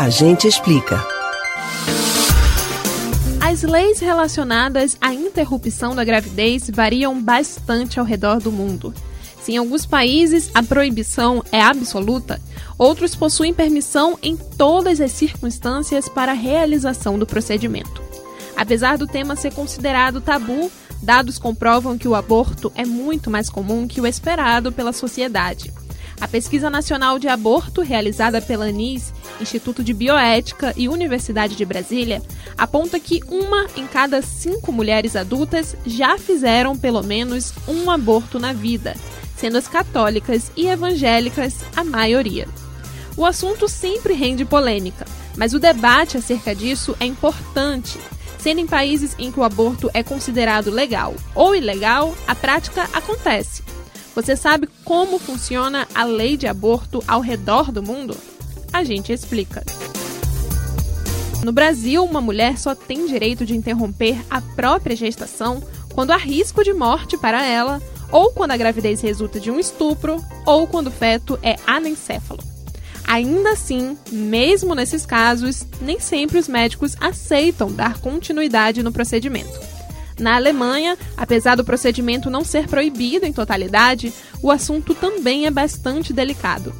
A gente explica. As leis relacionadas à interrupção da gravidez variam bastante ao redor do mundo. Se em alguns países a proibição é absoluta, outros possuem permissão em todas as circunstâncias para a realização do procedimento. Apesar do tema ser considerado tabu, dados comprovam que o aborto é muito mais comum que o esperado pela sociedade. A Pesquisa Nacional de Aborto, realizada pela ANIS, Instituto de Bioética e Universidade de Brasília, aponta que uma em cada cinco mulheres adultas já fizeram pelo menos um aborto na vida, sendo as católicas e evangélicas a maioria. O assunto sempre rende polêmica, mas o debate acerca disso é importante. Sendo em países em que o aborto é considerado legal ou ilegal, a prática acontece. Você sabe como funciona a lei de aborto ao redor do mundo? A gente explica. No Brasil, uma mulher só tem direito de interromper a própria gestação quando há risco de morte para ela, ou quando a gravidez resulta de um estupro, ou quando o feto é anencéfalo. Ainda assim, mesmo nesses casos, nem sempre os médicos aceitam dar continuidade no procedimento. Na Alemanha, apesar do procedimento não ser proibido em totalidade, o assunto também é bastante delicado.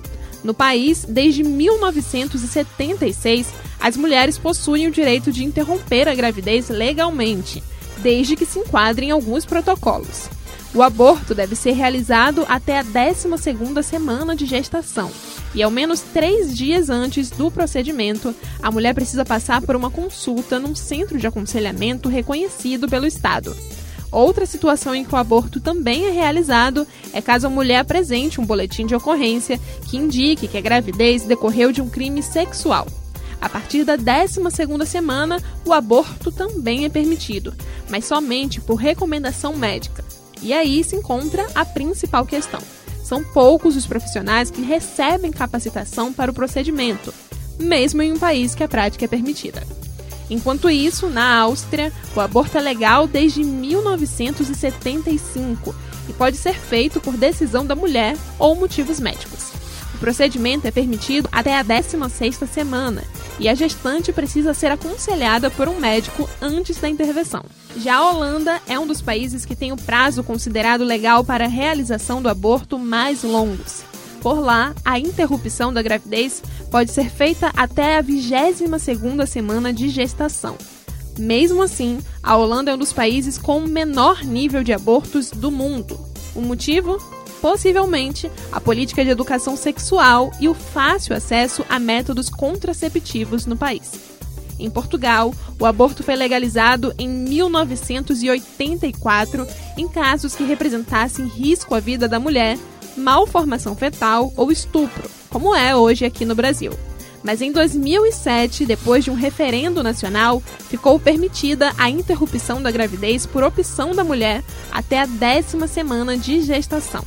No país, desde 1976, as mulheres possuem o direito de interromper a gravidez legalmente, desde que se enquadrem alguns protocolos. O aborto deve ser realizado até a 12ª semana de gestação. E ao menos três dias antes do procedimento, a mulher precisa passar por uma consulta num centro de aconselhamento reconhecido pelo Estado. Outra situação em que o aborto também é realizado é caso a mulher apresente um boletim de ocorrência que indique que a gravidez decorreu de um crime sexual. A partir da 12ª semana, o aborto também é permitido, mas somente por recomendação médica. E aí se encontra a principal questão. São poucos os profissionais que recebem capacitação para o procedimento, mesmo em um país que a prática é permitida. Enquanto isso, na Áustria, o aborto é legal desde 1975 e pode ser feito por decisão da mulher ou motivos médicos. O procedimento é permitido até a 16ª semana e a gestante precisa ser aconselhada por um médico antes da intervenção. Já a Holanda é um dos países que tem o prazo considerado legal para a realização do aborto mais longos. Por lá, a interrupção da gravidez pode ser feita até a 22ª semana de gestação. Mesmo assim, a Holanda é um dos países com o menor nível de abortos do mundo. O motivo? Possivelmente, a política de educação sexual e o fácil acesso a métodos contraceptivos no país. Em Portugal, o aborto foi legalizado em 1984 em casos que representassem risco à vida da mulher, malformação fetal ou estupro, como é hoje aqui no Brasil. Mas em 2007, depois de um referendo nacional, ficou permitida a interrupção da gravidez por opção da mulher até a décima semana de gestação.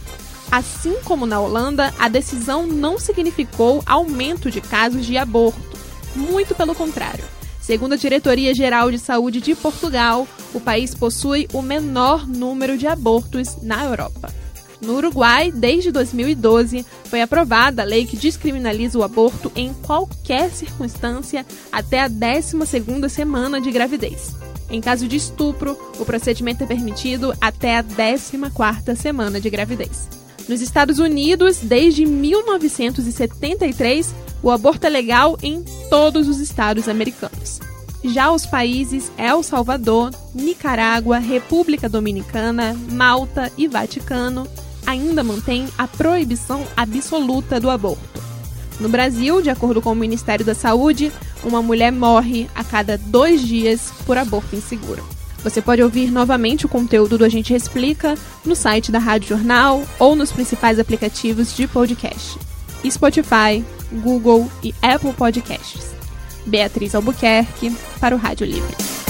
Assim como na Holanda, a decisão não significou aumento de casos de aborto. Muito pelo contrário. Segundo a Diretoria Geral de Saúde de Portugal, o país possui o menor número de abortos na Europa. No Uruguai, desde 2012, foi aprovada a lei que descriminaliza o aborto em qualquer circunstância até a 12ª semana de gravidez. Em caso de estupro, o procedimento é permitido até a 14ª semana de gravidez. Nos Estados Unidos, desde 1973, o aborto é legal em todos os estados americanos. Já os países El Salvador, Nicarágua, República Dominicana, Malta e Vaticano ainda mantêm a proibição absoluta do aborto. No Brasil, de acordo com o Ministério da Saúde, uma mulher morre a cada dois dias por aborto inseguro. Você pode ouvir novamente o conteúdo do A Gente Explica no site da Rádio Jornal ou nos principais aplicativos de podcast: Spotify, Google e Apple Podcasts. Beatriz Albuquerque para o Rádio Livre.